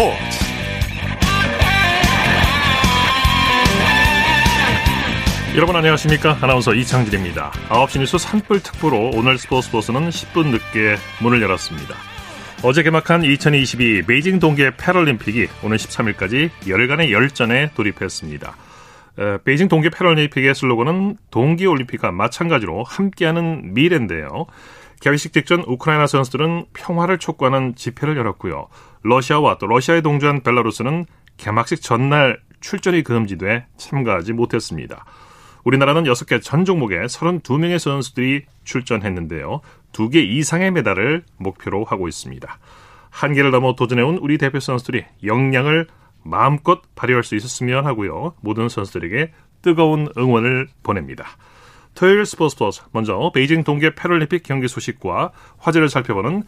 스포츠. 여러분 안녕하십니까? 아나운서 이창진입니다. 9시 뉴스 산불 특보로 오늘 스포츠 버스는 10분 늦게 문을 열었습니다. 어제 개막한 2022 베이징 동계 패럴림픽이 오늘 13일까지 열간의 열전에 돌입했습니다. 베이징 동계 패럴림픽의 슬로건은 동계올림픽과 마찬가지로 함께하는 미래인데요. 개회식 직전 우크라이나 선수들은 평화를 촉구하는 집회를 열었고요. 러시아와 또 러시아에 동조한 벨라루스는 개막식 전날 출전이 금지돼 참가하지 못했습니다. 우리나라는 6개 전 종목에 32명의 선수들이 출전했는데요. 2개 이상의 메달을 목표로 하고 있습니다. 한계를 넘어 도전해온 우리 대표 선수들이 역량을 마음껏 발휘할 수 있었으면 하고요. 모든 선수들에게 뜨거운 응원을 보냅니다. 토요일 스포츠 플러스 먼저 베이징 동계 패럴림픽 경기 소식과 화제를 살펴보는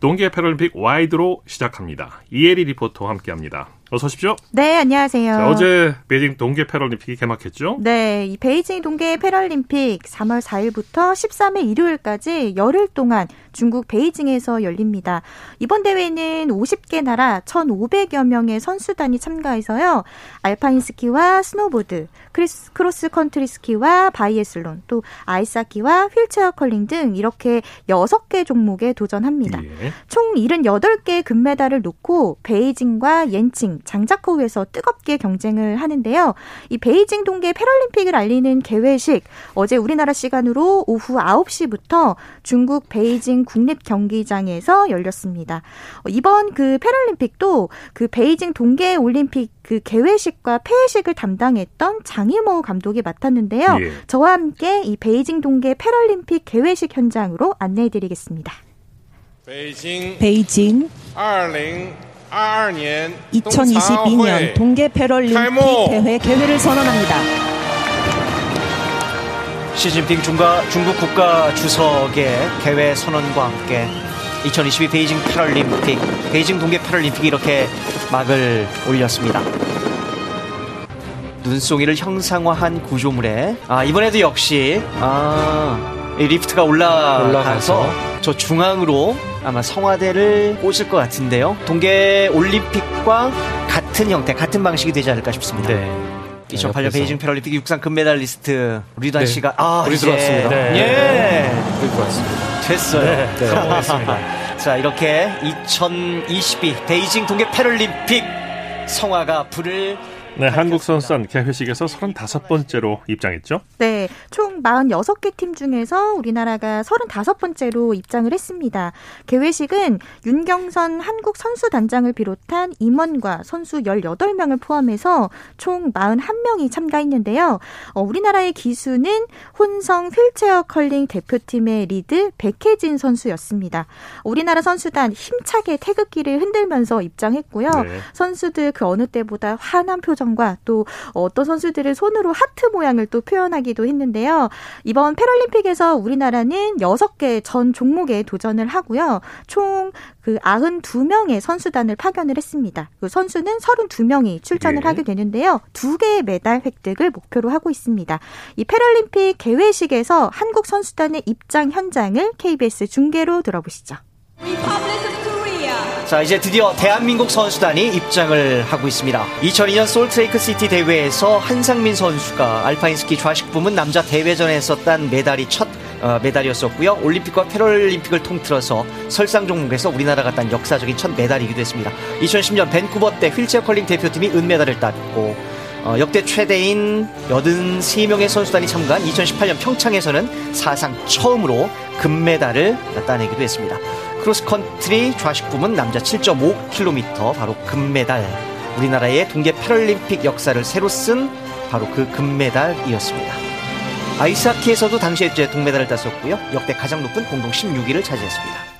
동계 패럴림픽 와이드로 시작합니다. 이혜리 리포터와 함께합니다. 어서 오십시오. 네, 안녕하세요. 자, 어제 베이징 동계 패럴림픽이 개막했죠? 네, 이 베이징 동계 패럴림픽 3월 4일부터 13일 일요일까지 열흘 동안 중국 베이징에서 열립니다. 이번 대회는 50개 나라 1,500여 명의 선수단이 참가해서요. 알파인 스키와 스노보드, 크로스 컨트리 스키와 바이애슬론, 또 아이스하키와 휠체어 컬링 등 이렇게 6개 종목에 도전합니다. 예. 총 78개의 금메달을 놓고 베이징과 옌칭, 장자커우에서 뜨겁게 경쟁을 하는데요. 이 베이징 동계 패럴림픽을 알리는 개회식 어제 우리나라 시간으로 오후 9시부터 중국 베이징 국립 경기장에서 열렸습니다. 이번 그 패럴림픽도 그 베이징 동계 올림픽 그 개회식과 폐회식을 담당했던 장희모 감독이 맡았는데요. 예. 저와 함께 이 베이징 동계 패럴림픽 개회식 현장으로 안내해 드리겠습니다. 베이징 베이징 2022년 동계 패럴림픽 대회 개회를 선언합니다. 시진핑 중가, 중국 국가 주석의 개회 선언과 함께 2022 베이징 패럴림픽, 베이징 동계 패럴림픽이 이렇게 막을 올렸습니다. 눈송이를 형상화한 구조물에 아 이번에도 역시 아 리프트가 올라가서, 올라가서 저 중앙으로 아마 성화대를 꽂을 것 같은데요. 동계 올림픽과 같은 형태, 같은 방식이 되지 않을까 싶습니다. 네. 2008년 베이징 패럴림픽 육상 금메달리스트 리단 네. 씨가 아 우리 들어왔습니다. 네. 예. 우리 들어왔습니다. 됐어요. 네. 네. 성공했습니다. 자 이렇게 2022 베이징 동계 패럴림픽 성화가 불을 네, 한국 선수단 개회식에서 35번째로 입장했죠? 네, 총 46개 팀 중에서 우리나라가 35번째로 입장을 했습니다. 개회식은 윤경선 한국 선수단장을 비롯한 임원과 선수 18명을 포함해서 총 41명이 참가했는데요. 어, 우리나라의 기수는 혼성 휠체어 컬링 대표팀의 리드 백혜진 선수였습니다. 우리나라 선수단 힘차게 태극기를 흔들면서 입장했고요. 네. 선수들 그 어느 때보다 환한 표정 표정과 또 어떤 선수들은 손으로 하트 모양을 또 표현하기도 했는데요. 이번 패럴림픽에서 우리나라는 6개 전 종목에 도전을 하고요. 총 그 92명의 선수단을 파견을 했습니다. 그 선수는 32명이 출전을 네. 하게 되는데요. 두 개의 메달 획득을 목표로 하고 있습니다. 이 패럴림픽 개회식에서 한국 선수단의 입장 현장을 KBS 중계로 들어보시죠. 자, 이제 드디어 대한민국 선수단이 입장을 하고 있습니다. 2002년 솔트레이크 시티 대회에서 한상민 선수가 알파인 스키 좌식 부문 남자 대회전에서 딴 메달이 첫 어, 메달이었었고요. 올림픽과 패럴림픽을 통틀어서 설상 종목에서 우리나라가 딴 역사적인 첫 메달이기도 했습니다. 2010년 밴쿠버 때 휠체어 컬링 대표팀이 은메달을 땄고 어, 역대 최대인 83명의 선수단이 참가한 2018년 평창에서는 사상 처음으로 금메달을 따내기도 했습니다. 크로스컨트리 좌식 부문 남자 7.5km 바로 금메달. 우리나라의 동계 패럴림픽 역사를 새로 쓴 바로 그 금메달이었습니다. 아이스하키에서도 당시에 이제 동메달을 땄었고요. 역대 가장 높은 공동 16위를 차지했습니다.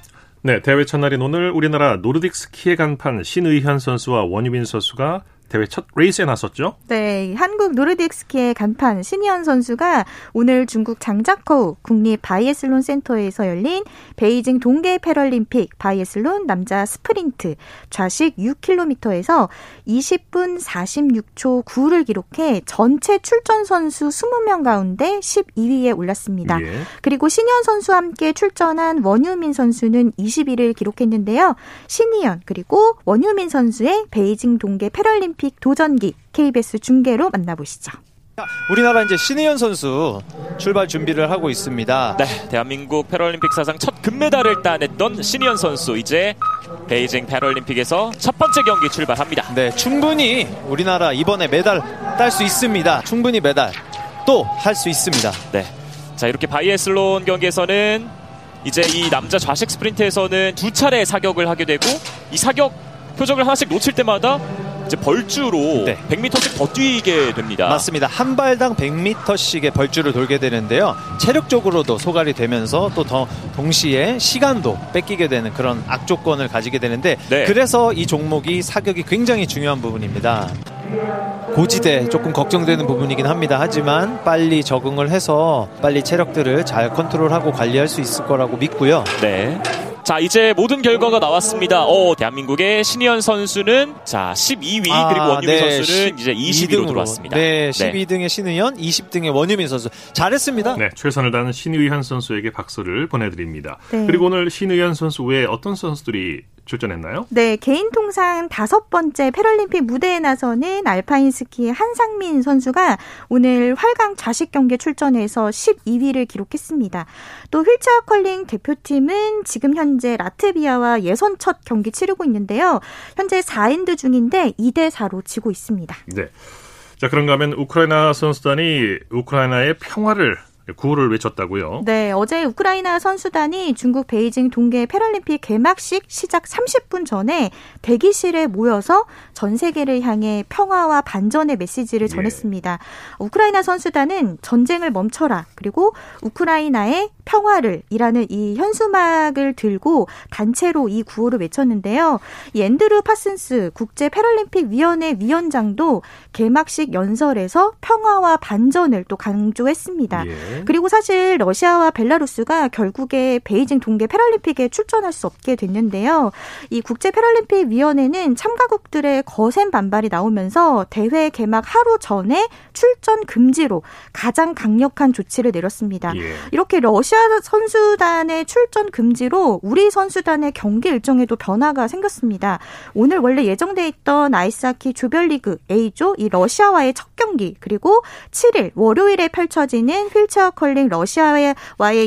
네, 대회 첫날인 오늘 우리나라 노르딕 스키의 간판 신의현 선수와 원유민 선수가 대회 첫 레이스에 나섰죠? 네, 한국 노르딕 스키의 간판 신의현 선수가 오늘 중국 장자커우 국립 바이애슬론 센터에서 열린 베이징 동계 패럴림픽 바이애슬론 남자 스프린트 좌식 6km에서 20분 46초 9를 기록해 전체 출전 선수 20명 가운데 12위에 올랐습니다. 예. 그리고 신의현 선수와 함께 출전한 원유민 선수는 21위를 기록했는데요. 신의현 그리고 원유민 선수의 베이징 동계 패럴림픽 도전기 KBS 중계로 만나보시죠. 우리나라 이제 신혜연 선수 출발 준비를 하고 있습니다. 네, 대한민국 패럴림픽 사상 첫 금메달을 따냈던 신혜연 선수 이제 베이징 패럴림픽에서 첫 번째 경기 출발합니다. 네, 충분히 우리나라 이번에 메달 딸 수 있습니다. 충분히 메달 또 할 수 있습니다. 네. 자, 이렇게 바이애슬론 경기에서는 이제 이 남자 좌식 스프린트에서는 두 차례 사격을 하게 되고 이 사격 표적을 하나씩 놓칠 때마다 이제 벌주로 네. 100m씩 더 뛰게 됩니다. 맞습니다. 한 발당 100m씩의 벌주를 돌게 되는데요. 체력적으로도 소갈이 되면서 또 더 동시에 시간도 뺏기게 되는 그런 악조건을 가지게 되는데 네. 그래서 이 종목이 사격이 굉장히 중요한 부분입니다. 고지대 조금 걱정되는 부분이긴 합니다. 하지만 빨리 적응을 해서 빨리 체력들을 잘 컨트롤하고 관리할 수 있을 거라고 믿고요. 네. 자 이제 모든 결과가 나왔습니다. 어 대한민국의 신희연 선수는 자 12위 아, 그리고 원유민 네, 선수는 10, 이제 20위로 들어왔습니다. 네, 12등의 신희연, 20등의 원유민 선수 잘했습니다. 네, 최선을 다하는 신의현 선수에게 박수를 보내 드립니다. 네. 그리고 오늘 신의현 선수 외에 어떤 선수들이 출전했나요? 네, 개인 통상 다섯 번째 패럴림픽 무대에 나서는 알파인 스키의 한상민 선수가 오늘 활강 좌식 경기에 출전해서 12위를 기록했습니다. 또 휠체어 컬링 대표팀은 지금 현재 라트비아와 예선 첫 경기 치르고 있는데요. 현재 4엔드 중인데 2대 4로 지고 있습니다. 네. 자, 그런가 하면 우크라이나 선수단이 우크라이나의 평화를 구호를 외쳤다고요? 네, 어제 우크라이나 선수단이 중국 베이징 동계 패럴림픽 개막식 시작 30분 전에 대기실에 모여서 전 세계를 향해 평화와 반전의 메시지를 예. 전했습니다. 예. 우크라이나 선수단은 전쟁을 멈춰라 그리고 우크라이나의 평화를 이라는 이 현수막을 들고 단체로 이 구호를 외쳤는데요. 이 앤드루 파슨스 국제 패럴림픽 위원회 위원장도 개막식 연설에서 평화와 반전을 또 강조했습니다. 예. 그리고 사실 러시아와 벨라루스가 결국에 베이징 동계 패럴림픽에 출전할 수 없게 됐는데요. 이 국제 패럴림픽 위원회는 참가국들의 거센 반발이 나오면서 대회 개막 하루 전에 출전 금지로 가장 강력한 조치를 내렸습니다. 예. 이렇게 러시아 선수단의 출전 금지로 우리 선수단의 경기 일정에도 변화가 생겼습니다. 오늘 원래 예정돼 있던 아이스하키 조별리그 A조 이 러시아와의 첫 경기 그리고 7일 월요일에 펼쳐지는 휠체어 컬링 러시아와의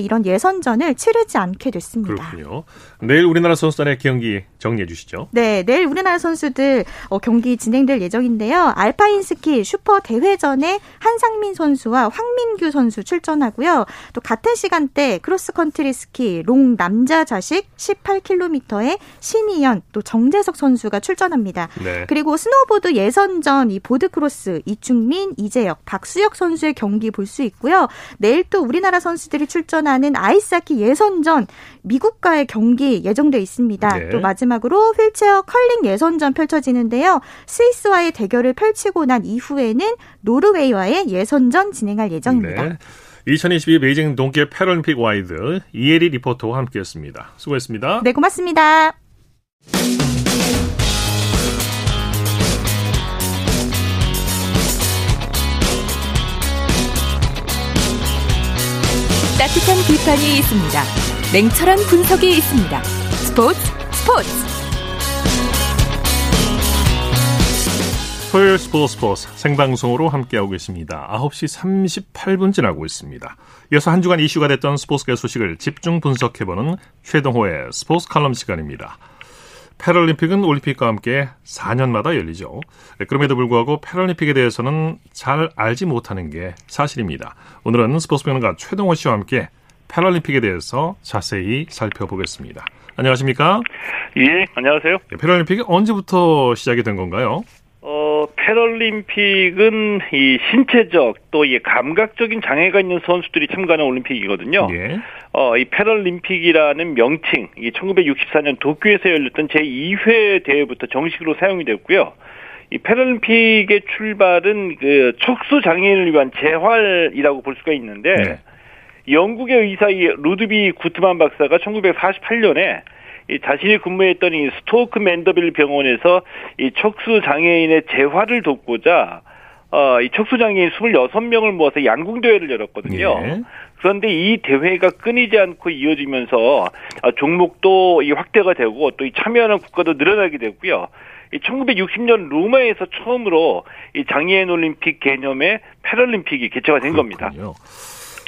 이런 예선전을 치르지 않게 됐습니다. 그렇군요. 내일 우리나라 선수단의 경기 정리해 주시죠. 네, 내일 우리나라 선수들 어, 경기 진행될 예정인데요. 알파인 스키 슈퍼 대회전에 한상민 선수와 황민규 선수 출전하고요. 또 같은 시간 대 크로스컨트리 스키 롱 남자 좌식 18km에 신의현 또 정재석 선수가 출전합니다. 네. 그리고 스노보드 예선전 이 보드크로스 이충민, 이제혁, 박수혁 선수의 경기 볼 수 있고요. 내일 또 우리나라 선수들이 출전하는 아이스하키 예선전 미국과의 경기 예정돼 있습니다. 네. 또 마지막으로 휠체어 컬링 예선전 펼쳐지는데요. 스위스와의 대결을 펼치고 난 이후에는 노르웨이와의 예선전 진행할 예정입니다. 네. 2022 베이징 동계 패럴림픽 와이드 이혜리 리포터와 함께했습니다. 수고했습니다. 네, 고맙습니다. 따뜻한 비판이 있습니다. 냉철한 분석이 있습니다. 스포츠 스포츠 토요일 스포츠 스포츠 생방송으로 함께하고 계십니다. 9시 38분 지나고 있습니다. 이어서 한 주간 이슈가 됐던 스포츠계 소식을 집중 분석해보는 최동호의 스포츠 칼럼 시간입니다. 패럴림픽은 올림픽과 함께 4년마다 열리죠. 그럼에도 불구하고 패럴림픽에 대해서는 잘 알지 못하는 게 사실입니다. 오늘은 스포츠 평론가 최동호 씨와 함께 패럴림픽에 대해서 자세히 살펴보겠습니다. 안녕하십니까? 예, 안녕하세요. 네, 패럴림픽이 언제부터 시작이 된 건가요? 어, 패럴림픽은 이 신체적 또 이 감각적인 장애가 있는 선수들이 참가하는 올림픽이거든요. 예. 어, 이 패럴림픽이라는 명칭, 이 1964년 도쿄에서 열렸던 제2회 대회부터 정식으로 사용이 됐고요. 이 패럴림픽의 출발은 그 척수 장애인을 위한 재활이라고 볼 수가 있는데 네. 영국의 의사 이 루드비 구트만 박사가 1948년에 이 자신이 근무했던 이 스토크 맨더빌 병원에서 이 척수 장애인의 재활을 돕고자 어, 이 척수 장애인 26명을 모아서 양궁 대회를 열었거든요. 예. 그런데 이 대회가 끊이지 않고 이어지면서 어, 종목도 이 확대가 되고 또 이 참여하는 국가도 늘어나게 되고요. 1960년 로마에서 처음으로 이 장애인 올림픽 개념의 패럴림픽이 개최가 된 그렇군요. 겁니다.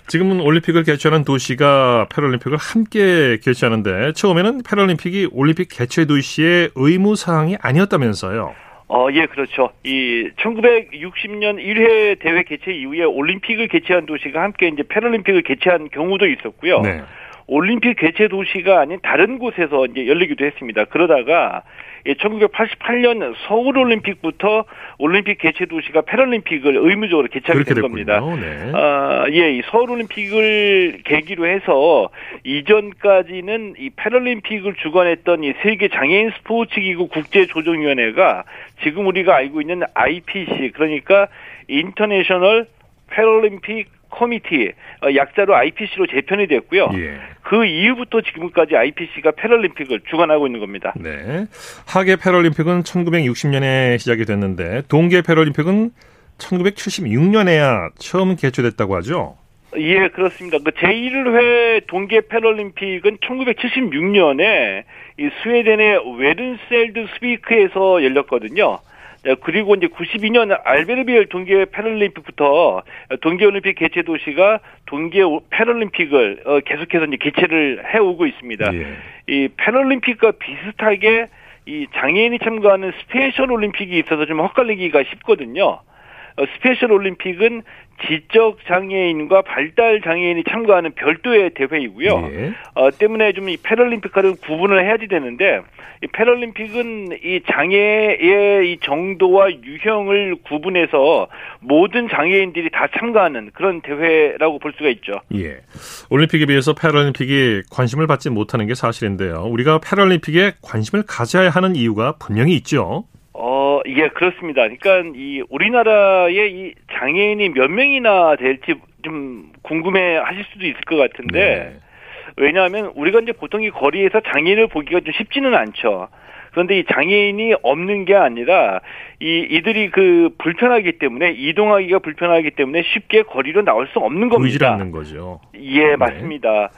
지금은 올림픽을 개최하는 도시가 패럴림픽을 함께 개최하는데 처음에는 패럴림픽이 올림픽 개최 도시의 의무 사항이 아니었다면서요. 어, 예, 그렇죠. 이 1960년 1회 대회 개최 이후에 올림픽을 개최한 도시가 함께 이제 패럴림픽을 개최한 경우도 있었고요. 네. 올림픽 개최 도시가 아닌 다른 곳에서 이제 열리기도 했습니다. 그러다가 1988년 서울 올림픽부터 올림픽 개최 도시가 패럴림픽을 의무적으로 개최하게 된 겁니다. 네. 아, 예, 이 서울 올림픽을 계기로 해서 이전까지는 이 패럴림픽을 주관했던 이 세계 장애인 스포츠 기구 국제 조정 위원회가 지금 우리가 알고 있는 IPC 그러니까 International Paralympic Committee 어, 약자로 IPC로 재편이 됐고요. 예. 그 이후부터 지금까지 IPC가 패럴림픽을 주관하고 있는 겁니다. 네. 하계 패럴림픽은 1960년에 시작이 됐는데 동계 패럴림픽은 1976년에야 처음 개최됐다고 하죠. 예, 그렇습니다. 그 제1회 동계 패럴림픽은 1976년에 이 스웨덴의 외른셸스비크에서 열렸거든요. 네, 그리고 이제 92년 알베르빌 동계 패럴림픽부터 동계올림픽 개최 도시가 동계 패럴림픽을 어, 계속해서 이제 개최를 해오고 있습니다. 예. 이 패럴림픽과 비슷하게 이 장애인이 참가하는 스페셜 올림픽이 있어서 좀 헛갈리기가 쉽거든요. 어, 스페셜 올림픽은 지적 장애인과 발달 장애인이 참가하는 별도의 대회이고요. 예. 어, 때문에 좀 이 패럴림픽과는 구분을 해야지 되는데 이 패럴림픽은 이 장애의 이 정도와 유형을 구분해서 모든 장애인들이 다 참가하는 그런 대회라고 볼 수가 있죠. 예. 올림픽에 비해서 패럴림픽이 관심을 받지 못하는 게 사실인데요. 우리가 패럴림픽에 관심을 가져야 하는 이유가 분명히 있죠. 어, 예, 그렇습니다. 그러니까 이 우리나라의 이 장애인이 몇 명이나 될지 좀 궁금해 하실 수도 있을 것 같은데 네. 왜냐하면 우리가 이제 보통 이 거리에서 장애인을 보기가 좀 쉽지는 않죠. 그런데 이 장애인이 없는 게 아니라 이 이들이 그 불편하기 때문에 이동하기가 불편하기 때문에 쉽게 거리로 나올 수 없는 겁니다. 보이질 않는 거죠. 예, 네. 맞습니다.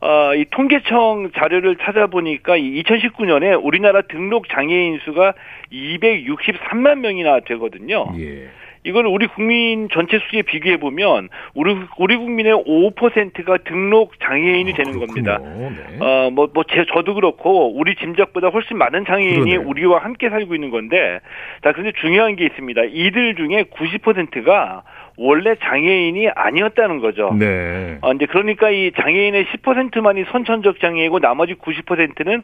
어, 이 통계청 자료를 찾아보니까 2019년에 우리나라 등록 장애인 수가 263만 명이나 되거든요. 예. 이걸 우리 국민 전체 수에 비교해 보면 우리 우리 국민의 5%가 등록 장애인이 아, 되는 겁니다. 네. 어뭐뭐 뭐제 저도 그렇고 우리 짐작보다 훨씬 많은 장애인이 그러네. 우리와 함께 살고 있는 건데 자 그런데 중요한 게 있습니다. 이들 중에 90%가 원래 장애인이 아니었다는 거죠. 네. 어, 이제 그러니까 이 장애인의 10%만이 선천적 장애이고 나머지 90%는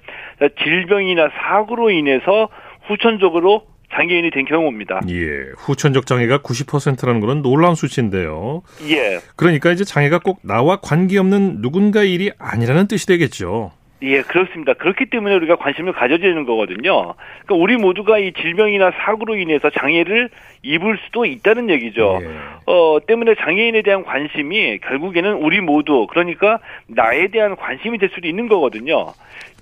질병이나 사고로 인해서 후천적으로 장애인이 된 경우입니다. 예. 후천적 장애가 90%라는 것은 놀라운 수치인데요. 예. 그러니까 이제 장애가 꼭 나와 관계없는 누군가의 일이 아니라는 뜻이 되겠죠. 예, 그렇습니다. 그렇기 때문에 우리가 관심을 가져야 되는 거거든요. 그러니까 우리 모두가 이 질병이나 사고로 인해서 장애를 입을 수도 있다는 얘기죠. 예. 어, 때문에 장애인에 대한 관심이 결국에는 우리 모두 그러니까 나에 대한 관심이 될 수도 있는 거거든요.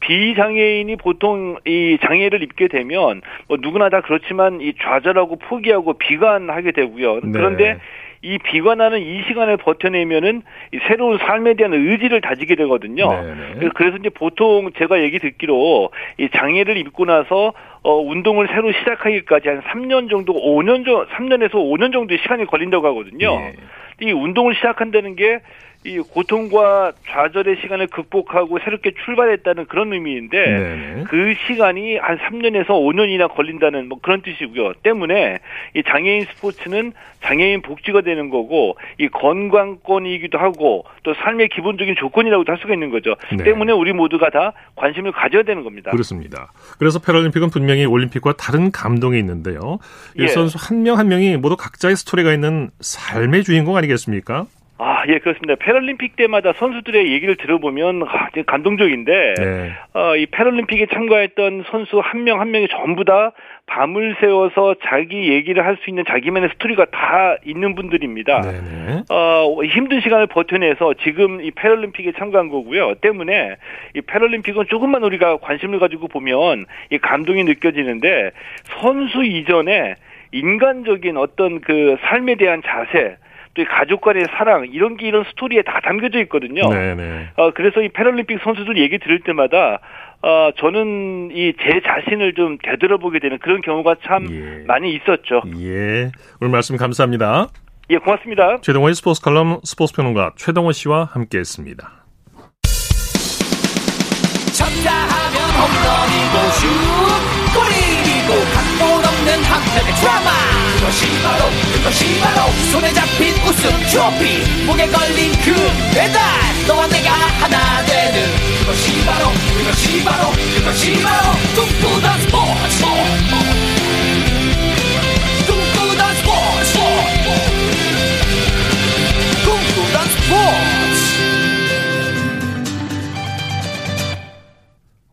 비장애인이 보통 이 장애를 입게 되면 뭐 누구나 다 그렇지만 이 좌절하고 포기하고 비관하게 되고요. 네. 그런데 이 비관하는 이 시간을 버텨내면은 이 새로운 삶에 대한 의지를 다지게 되거든요. 네네. 네. 그래서 이제 보통 제가 얘기 듣기로 이 장애를 입고 나서 어 운동을 새로 시작하기까지 한 3년 정도 5년 정 3년에서 5년 정도의 시간이 걸린다고 하거든요. 네. 이 운동을 시작한다는 게 이 고통과 좌절의 시간을 극복하고 새롭게 출발했다는 그런 의미인데 네네. 그 시간이 한 3년에서 5년이나 걸린다는 뭐 그런 뜻이고요. 때문에 이 장애인 스포츠는 장애인 복지가 되는 거고 이 건강권이기도 하고 또 삶의 기본적인 조건이라고도 할 수가 있는 거죠. 네. 때문에 우리 모두가 다 관심을 가져야 되는 겁니다. 그렇습니다. 그래서 패럴림픽은 분명히 올림픽과 다른 감동이 있는데요. 이 예. 선수 한 명한 한 명이 모두 각자의 스토리가 있는 삶의 주인공 아니겠습니까? 아, 예, 그렇습니다. 패럴림픽 때마다 선수들의 얘기를 들어보면 아, 감동적인데 네. 어, 이 패럴림픽에 참가했던 선수 한 명한 한 명이 전부 다 밤을 새워서 자기 얘기를 할 수 있는 자기만의 스토리가 다 있는 분들입니다. 네네. 어, 힘든 시간을 버텨내서 지금 이 패럴림픽에 참가한 거고요. 때문에 이 패럴림픽은 조금만 우리가 관심을 가지고 보면 이 감동이 느껴지는데 선수 이전에 인간적인 어떤 그 삶에 대한 자세 또 가족 간의 사랑 이런 게 이런 스토리에 다 담겨져 있거든요. 네네. 어, 그래서 이 패럴림픽 선수들 얘기 들을 때마다 어, 저는 이 제 자신을 좀 되돌아보게 되는 그런 경우가 참 예. 많이 있었죠. 예. 오늘 말씀 감사합니다. 예, 고맙습니다. 최동호의 스포츠 칼럼 스포츠 평론가 최동호 씨와 함께 했습니다. 쳤다 하면 홈런이고 슛 없는 한편의 드라마. 그것이 바로 그것이 바로 손에 잡힌 우승 트로피. 목에 걸린 그 배달. 너와 내가 하나 되는 그것이 바로 그것이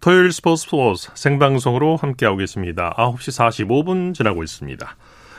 토요일 스포츠 스포츠 생방송으로 함께하고 계십니다. 9시 45분 지나고 있습니다.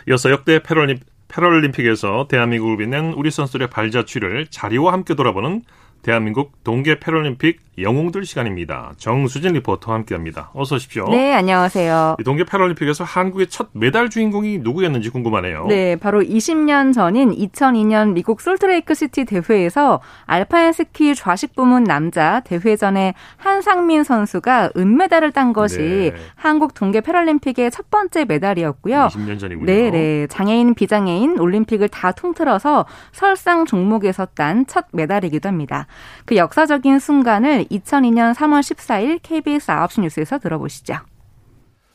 이어서 역대 패럴림, 패럴림픽에서 대한민국을 빛낸 우리 선수들의 발자취를 자리와 함께 돌아보는 대한민국 동계 패럴림픽 영웅들 시간입니다. 정수진 리포터와 함께합니다. 어서 오십시오. 네, 안녕하세요. 동계 패럴림픽에서 한국의 첫 메달 주인공이 누구였는지 궁금하네요. 네, 바로 20년 전인 2002년 미국 솔트레이크 시티 대회에서 알파인 스키 좌식 부문 남자 대회전에 한상민 선수가 은메달을 딴 것이 네. 한국 동계 패럴림픽의 첫 번째 메달이었고요. 20년 전이군요. 네, 네. 장애인, 비장애인 올림픽을 다 통틀어서 설상 종목에서 딴 첫 메달이기도 합니다. 그 역사적인 순간을 2002년 3월 14일 KBS 9시 뉴스에서 들어보시죠.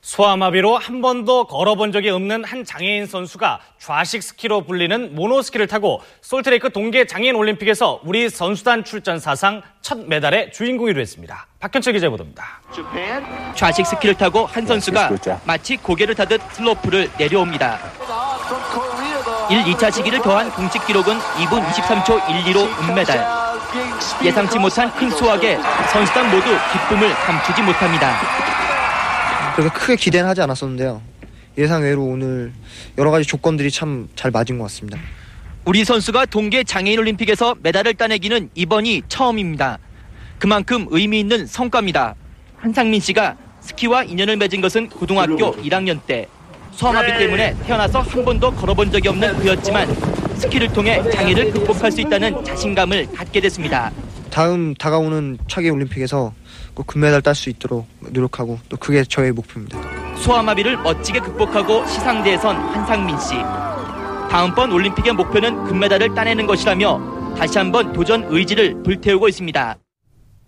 소아마비로 한 번도 걸어본 적이 없는 한 장애인 선수가 좌식 스키로 불리는 모노스키를 타고 솔트레이크 동계 장애인 올림픽에서 우리 선수단 출전 사상 첫 메달의 주인공이 됐습니다. 박현철 기자 보도입니다. 좌식 스키를 타고 한 선수가 마치 고개를 타듯 슬로프를 내려옵니다. 1, 2차 시기를 더한 공식 기록은 2분 23초 12로 은메달. 예상치 못한 큰 수확에 선수단 모두 기쁨을 감추지 못합니다. 그래서 크게 기대는 하지 않았었는데요. 예상 외로 오늘 여러 가지 조건들이 참 잘 맞은 것 같습니다. 우리 선수가 동계 장애인 올림픽에서 메달을 따내기는 이번이 처음입니다. 그만큼 의미 있는 성과입니다. 한상민 씨가 스키와 인연을 맺은 것은 고등학교 1학년 때 소아마비 때문에 태어나서 한 번도 걸어본 적이 없는 그였지만 스키를 통해 장애를 극복할 수 있다는 자신감을 갖게 됐습니다. 다음 다가오는 차기 올림픽에서 꼭 금메달 딸 수 있도록 노력하고 또 그게 저의 목표입니다. 소아마비를 멋지게 극복하고 시상대에 선 한상민 씨. 다음번 올림픽의 목표는 금메달을 따내는 것이라며 다시 한번 도전 의지를 불태우고 있습니다.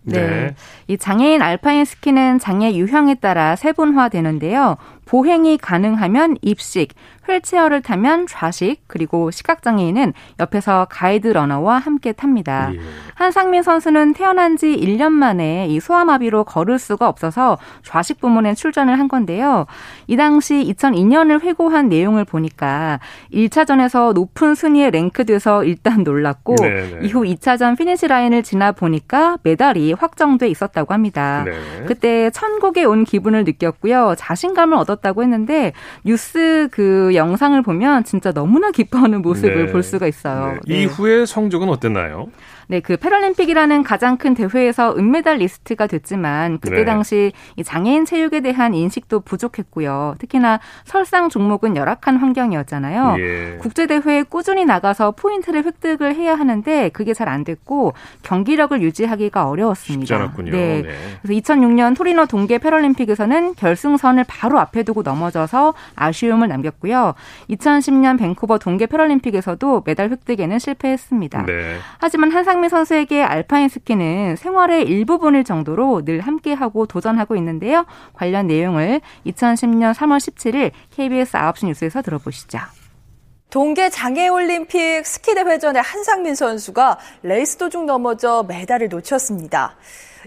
네. 네. 이 장애인 알파인 스키는 장애 유형에 따라 세분화되는데요. 보행이 가능하면 입식, 휠체어를 타면 좌식, 그리고 시각장애인은 옆에서 가이드 러너와 함께 탑니다. 예. 한상민 선수는 태어난 지 1년 만에 이 소아마비로 걸을 수가 없어서 좌식 부문에 출전을 한 건데요. 이 당시 2002년을 회고한 내용을 보니까 1차전에서 높은 순위에 랭크돼서 일단 놀랐고 네네. 이후 2차전 피니시 라인을 지나 보니까 메달이 확정돼 있었다고 합니다. 네. 그때 천국에 온 기분을 느꼈고요. 자신감을 얻었다고 했는데 뉴스 그 영상을 보면 진짜 너무나 기뻐하는 모습을 네. 볼 수가 있어요. 네. 이후의 성적은 어땠나요? 네, 그 패럴림픽이라는 가장 큰 대회에서 은메달리스트가 됐지만 그때 네. 당시 이 장애인 체육에 대한 인식도 부족했고요. 특히나 설상 종목은 열악한 환경이었잖아요. 예. 국제 대회에 꾸준히 나가서 포인트를 획득을 해야 하는데 그게 잘 안 됐고 경기력을 유지하기가 어려웠습니다. 쉽지 않았군요. 네. 네. 그래서 2006년 토리노 동계 패럴림픽에서는 결승선을 바로 앞에 두고 넘어져서 아쉬움을 남겼고요. 2010년 밴쿠버 동계 패럴림픽에서도 메달 획득에는 실패했습니다. 네. 하지만 한상 손흥민 선수에게 알파인 스키는 생활의 일부분일 정도로 늘 함께하고 도전하고 있는데요. 관련 내용을 2010년 3월 17일 KBS 9시 뉴스에서 들어보시죠. 동계 장애올림픽 스키 대회전의 한상민 선수가 레이스 도중 넘어져 메달을 놓쳤습니다.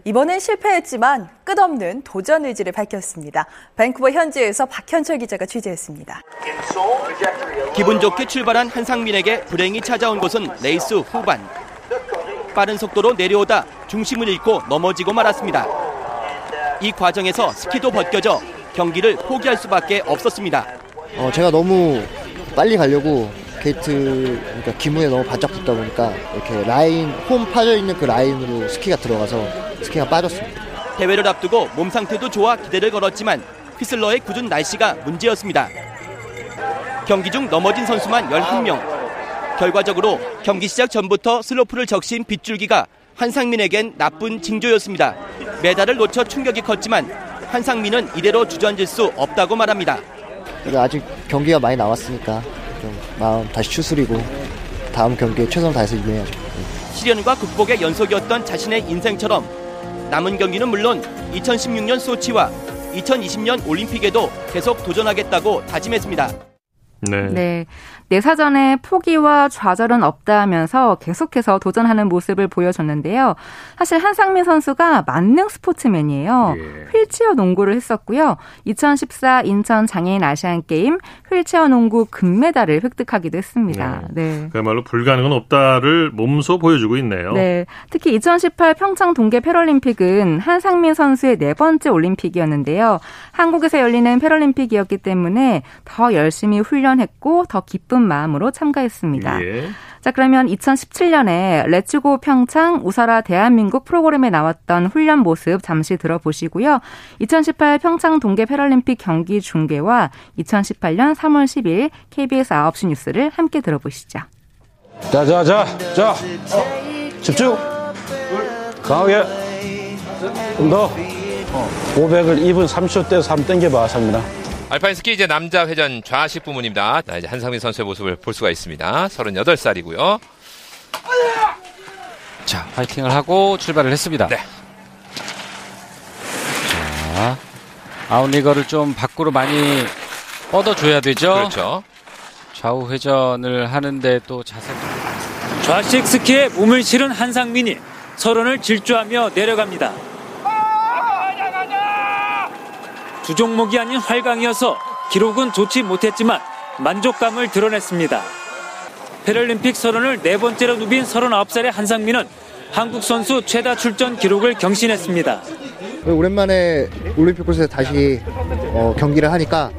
이번엔 실패했지만 끝없는 도전 의지를 밝혔습니다. 밴쿠버 현지에서 박현철 기자가 취재했습니다. 기분 좋게 출발한 한상민에게 불행이 찾아온 것은 레이스 후반. 빠른 속도로 내려오다 중심을 잃고 넘어지고 말았습니다. 이 과정에서 스키도 벗겨져 경기를 포기할 수밖에 없었습니다. 어, 제가 너무 빨리 가려고 게이트 그러니까 기문에 너무 바짝 붙다 보니까 이렇게 라인 홈 파져 있는 그 라인으로 스키가 들어가서 스키가 빠졌습니다. 대회를 앞두고 몸 상태도 좋아 기대를 걸었지만 휘슬러의 궂은 날씨가 문제였습니다. 경기 중 넘어진 선수만 11명. 결과적으로 경기 시작 전부터 슬로프를 적신 빗줄기가 한상민에겐 나쁜 징조였습니다. 메달을 놓쳐 충격이 컸지만 한상민은 이대로 주저앉을 수 없다고 말합니다. 아직 경기가 많이 남았으니까 좀 마음 다시 추스리고 다음 경기에 최선을 다해서 임해야죠. 시련과 극복의 연속이었던 자신의 인생처럼 남은 경기는 물론 2016년 소치와 2020년 올림픽에도 계속 도전하겠다고 다짐했습니다. 네. 네. 내 사전에 포기와 좌절은 없다 하면서 계속해서 도전하는 모습을 보여줬는데요. 사실 한상민 선수가 만능 스포츠맨이에요. 예. 휠체어 농구를 했었고요. 2014 인천 장애인 아시안 게임 휠체어 농구 금메달을 획득하기도 했습니다. 네. 네. 그야말로 불가능은 없다를 몸소 보여주고 있네요. 네. 특히 2018 평창 동계 패럴림픽은 한상민 선수의 네 번째 올림픽이었는데요. 한국에서 열리는 패럴림픽이었기 때문에 더 열심히 훈련 했고 더 기쁜 마음으로 참가했습니다. 예. 자, 그러면 2017년에 레츠고 평창 우사라 대한민국 프로그램에 나왔던 훈련 모습 잠시 들어보시고요. 2018 평창 동계 패럴림픽 경기 중계와 2018년 3월 10일 KBS 9시 뉴스를 함께 들어보시죠. 자, 자, 자, 자. 집중. 강하게. 좀 더. 500을 2분 30초 때 3 땡겨봐, 상민아. 알파인 스키 이제 남자 회전 좌식 부문입니다. 자, 이제 한상민 선수의 모습을 볼 수가 있습니다. 38살이고요. 자, 파이팅을 하고 출발을 했습니다. 네. 자, 아웃리거를 좀 밖으로 많이 뻗어줘야 되죠. 그렇죠. 좌우 회전을 하는데 또 자세. 좌식 스키에 몸을 실은 한상민이 서론을 질주하며 내려갑니다. 두 종목이 아닌 활강이어서 기록은 좋지 못했지만 만족감을 드러냈습니다. 패럴림픽 서른을 네 번째로 누빈 39살의 한상민은 한국 선수 최다 출전 기록을 경신했습니다. 오랜만에 올림픽 코스에 다시 어, 경기를 하니까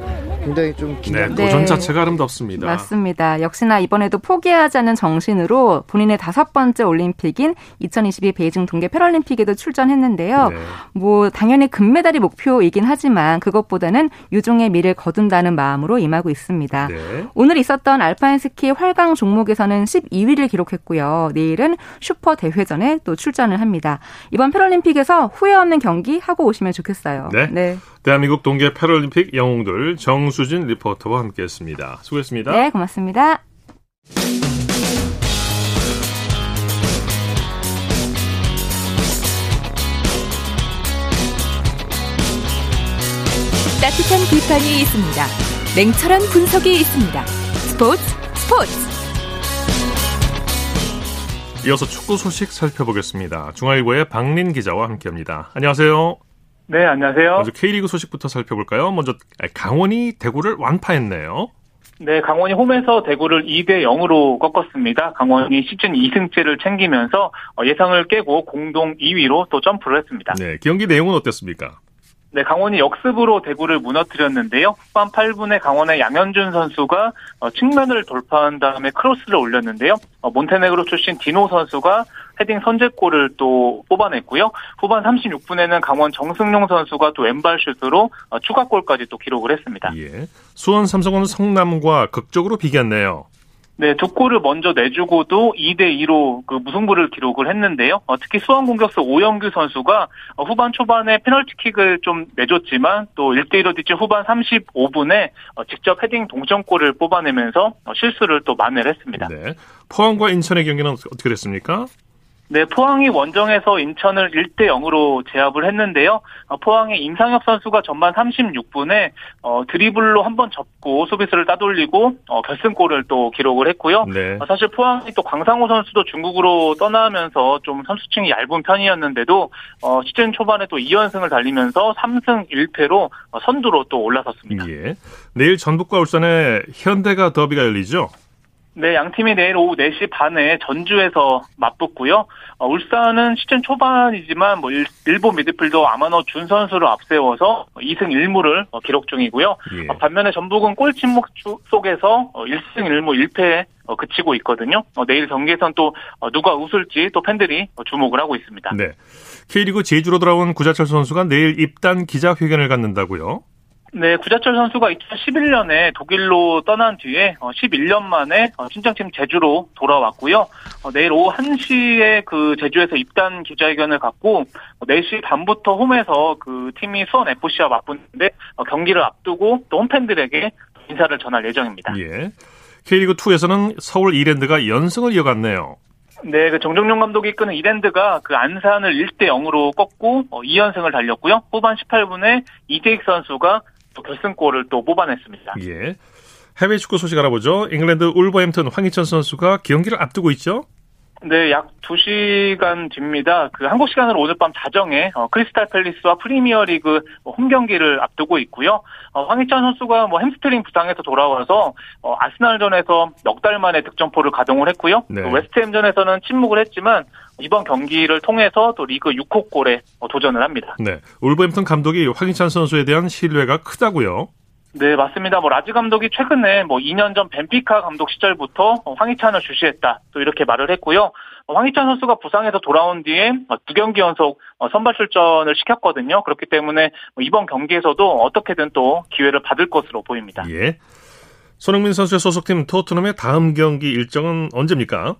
굉장히 좀 긴장. 네, 도전 네. 자체가 아름답습니다. 맞습니다. 역시나 이번에도 포기하지 않는 정신으로 본인의 다섯 번째 올림픽인 2022 베이징 동계 패럴림픽에도 출전했는데요. 네. 뭐 당연히 금메달이 목표이긴 하지만 그것보다는 유종의 미를 거둔다는 마음으로 임하고 있습니다. 네. 오늘 있었던 알파인 스키 활강 종목에서는 12위를 기록했고요. 내일은 슈퍼 대회전에 또 출전을 합니다. 이번 패럴림픽에서 후회 없는 경기 하고 오시면 좋겠어요. 네. 네. 대한민국 동계 패럴림픽 영웅들 정 수진 리포터와 함께했습니다. 수고했습니다. 네, 고맙습니다. 따뜻한 비판이 있습니다. 냉철한 분석이 있습니다. 스포츠 스포츠. 이어서 축구 소식 살펴보겠습니다. 중앙일보의 박린 기자와 함께합니다. 안녕하세요. 네, 안녕하세요. 먼저 K리그 소식부터 살펴볼까요? 먼저 강원이 대구를 완파했네요. 네, 강원이 홈에서 대구를 2대 0으로 꺾었습니다. 강원이 시즌 2승째를 챙기면서 예상을 깨고 공동 2위로 또 점프를 했습니다. 네, 경기 내용은 어땠습니까? 네, 강원이 역습으로 대구를 무너뜨렸는데요. 후반 8분에 강원의 양현준 선수가 어, 측면을 돌파한 다음에 크로스를 올렸는데요. 어, 몬테네그로 출신 디노 선수가 헤딩 선제골을 또 뽑아냈고요. 후반 36분에는 강원 정승용 선수가 또 왼발 슛으로 어, 추가골까지 또 기록을 했습니다. 예. 수원 삼성은 성남과 극적으로 비겼네요. 네, 두 골을 먼저 내주고도 2대 2로 그 무승부를 기록을 했는데요. 어, 특히 수원 공격수 오현규 선수가 어, 후반 초반에 페널티킥을 좀 내줬지만 또 1대 1로 뒤진 후반 35분에 어, 직접 헤딩 동점골을 뽑아내면서 어, 실수를 또 만회를 했습니다. 네. 포항과 인천의 경기는 어떻게 됐습니까? 네, 포항이 원정에서 인천을 1대 0으로 제압을 했는데요. 어, 포항의 임상혁 선수가 전반 36분에 어, 드리블로 한 번 접고 수비수를 따돌리고 어, 결승골을 또 기록을 했고요. 네. 어, 사실 포항이 또 광상호 선수도 중국으로 떠나면서 좀 선수층이 얇은 편이었는데도 어, 시즌 초반에 또 2연승을 달리면서 3승 1패로 어, 선두로 또 올라섰습니다. 예. 내일 전북과 울산의 현대가 더비가 열리죠? 네, 양 팀이 내일 오후 4시 반에 전주에서 맞붙고요. 어, 울산은 시즌 초반이지만 뭐 일, 본 미드필더 아마노 준 선수를 앞세워서 2승 1무를 어, 기록 중이고요. 예. 어, 반면에 전북은 골 침묵 속에서 1승 1무 1패에 그치고 있거든요. 어, 내일 경기에선 또 어, 누가 웃을지 또 팬들이 주목을 하고 있습니다. 네. K리그 제주로 돌아온 구자철 선수가 내일 입단 기자회견을 갖는다고요? 네, 구자철 선수가 2011년에 독일로 떠난 뒤에 11년 어, 만에 어, 친정팀 제주로 돌아왔고요. 어, 내일 오후 1시에 그 제주에서 입단 기자회견을 갖고 4시 반부터 홈에서 그 팀이 수원 FC와 맞붙는데 경기를 앞두고 또 홈팬들에게 인사를 전할 예정입니다. 예. K리그 2에서는 서울 이랜드가 연승을 이어갔네요. 네, 그 정정용 감독이 이끄는 이랜드가 그 안산을 1대 0으로 꺾고 2연승을 달렸고요. 후반 18분에 이태익 선수가 또 결승골을 또 뽑아냈습니다. 예. 해외 축구 소식 알아보죠. 잉글랜드 울버햄튼 황희찬 선수가 경기를 앞두고 있죠. 네, 약 2시간 뒤입니다. 그 한국 시간으로 오늘 밤 자정에 어, 크리스탈 팰리스와 프리미어 리그 홈 경기를 앞두고 있고요. 어, 황희찬 선수가 뭐 햄스트링 부상에서 돌아와서 어, 아스날전에서 넉 달 만에 득점포를 가동을 했고요. 네. 웨스트햄전에서는 침묵을 했지만 이번 경기를 통해서 또 리그 6호 골에 어, 도전을 합니다. 네, 울버햄튼 감독이 황희찬 선수에 대한 신뢰가 크다고요. 네, 맞습니다. 뭐 라지 감독이 최근에 뭐 2년 전 벤피카 감독 시절부터 황희찬을 주시했다. 또 이렇게 말을 했고요. 황희찬 선수가 부상에서 돌아온 뒤에 두 경기 연속 선발 출전을 시켰거든요. 그렇기 때문에 뭐 이번 경기에서도 어떻게든 또 기회를 받을 것으로 보입니다. 예. 손흥민 선수의 소속팀 토트넘의 다음 경기 일정은 언제입니까?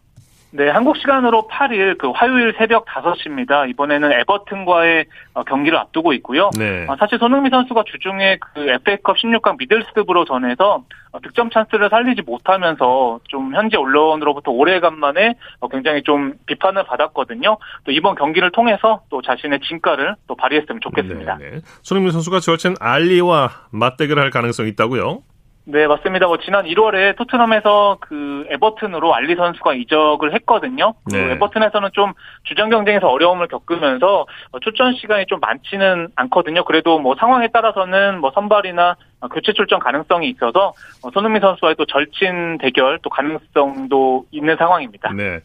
네, 한국 시간으로 8일 그 화요일 새벽 5시입니다. 이번에는 에버튼과의 어, 경기를 앞두고 있고요. 네. 어, 사실 손흥민 선수가 주중에 그 FA컵 16강 미들스브로 전해서 어, 득점 찬스를 살리지 못하면서 좀 현지 언론으로부터 오래간만에 굉장히 좀 비판을 받았거든요. 또 이번 경기를 통해서 또 자신의 진가를 또 발휘했으면 좋겠습니다. 네, 네. 손흥민 선수가 절친 알리와 맞대결할 가능성이 있다고요? 네, 맞습니다. 뭐 지난 1월에 토트넘에서 그 에버튼으로 알리 선수가 이적을 했거든요. 그 네. 그 에버튼에서는 좀 주전 경쟁에서 어려움을 겪으면서 출전 시간이 좀 많지는 않거든요. 그래도 뭐 상황에 따라서는 뭐 선발이나 교체 출전 가능성이 있어서 손흥민 선수와의 또 절친 대결 또 가능성도 있는 상황입니다. 네.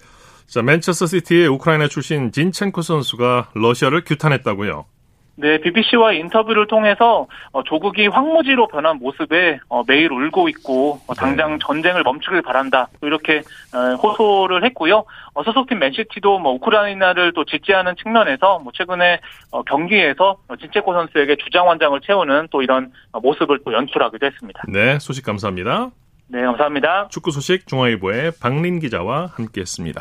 자, 맨체스터 시티의 우크라이나 출신 진첸코 선수가 러시아를 규탄했다고요. 네, BBC와의 인터뷰를 통해서 어, 조국이 황무지로 변한 모습에 어, 매일 울고 있고 어, 당장 네. 전쟁을 멈추길 바란다 이렇게 어, 호소를 했고요. 어, 소속팀 맨시티도 뭐 우크라이나를 또 지지하는 측면에서 뭐 최근에 어, 경기에서 진체코 선수에게 주장 완장을 채우는 또 이런 모습을 또 연출하기도 했습니다. 네, 소식 감사합니다. 네, 감사합니다. 축구 소식 중앙일보의 박린 기자와 함께했습니다.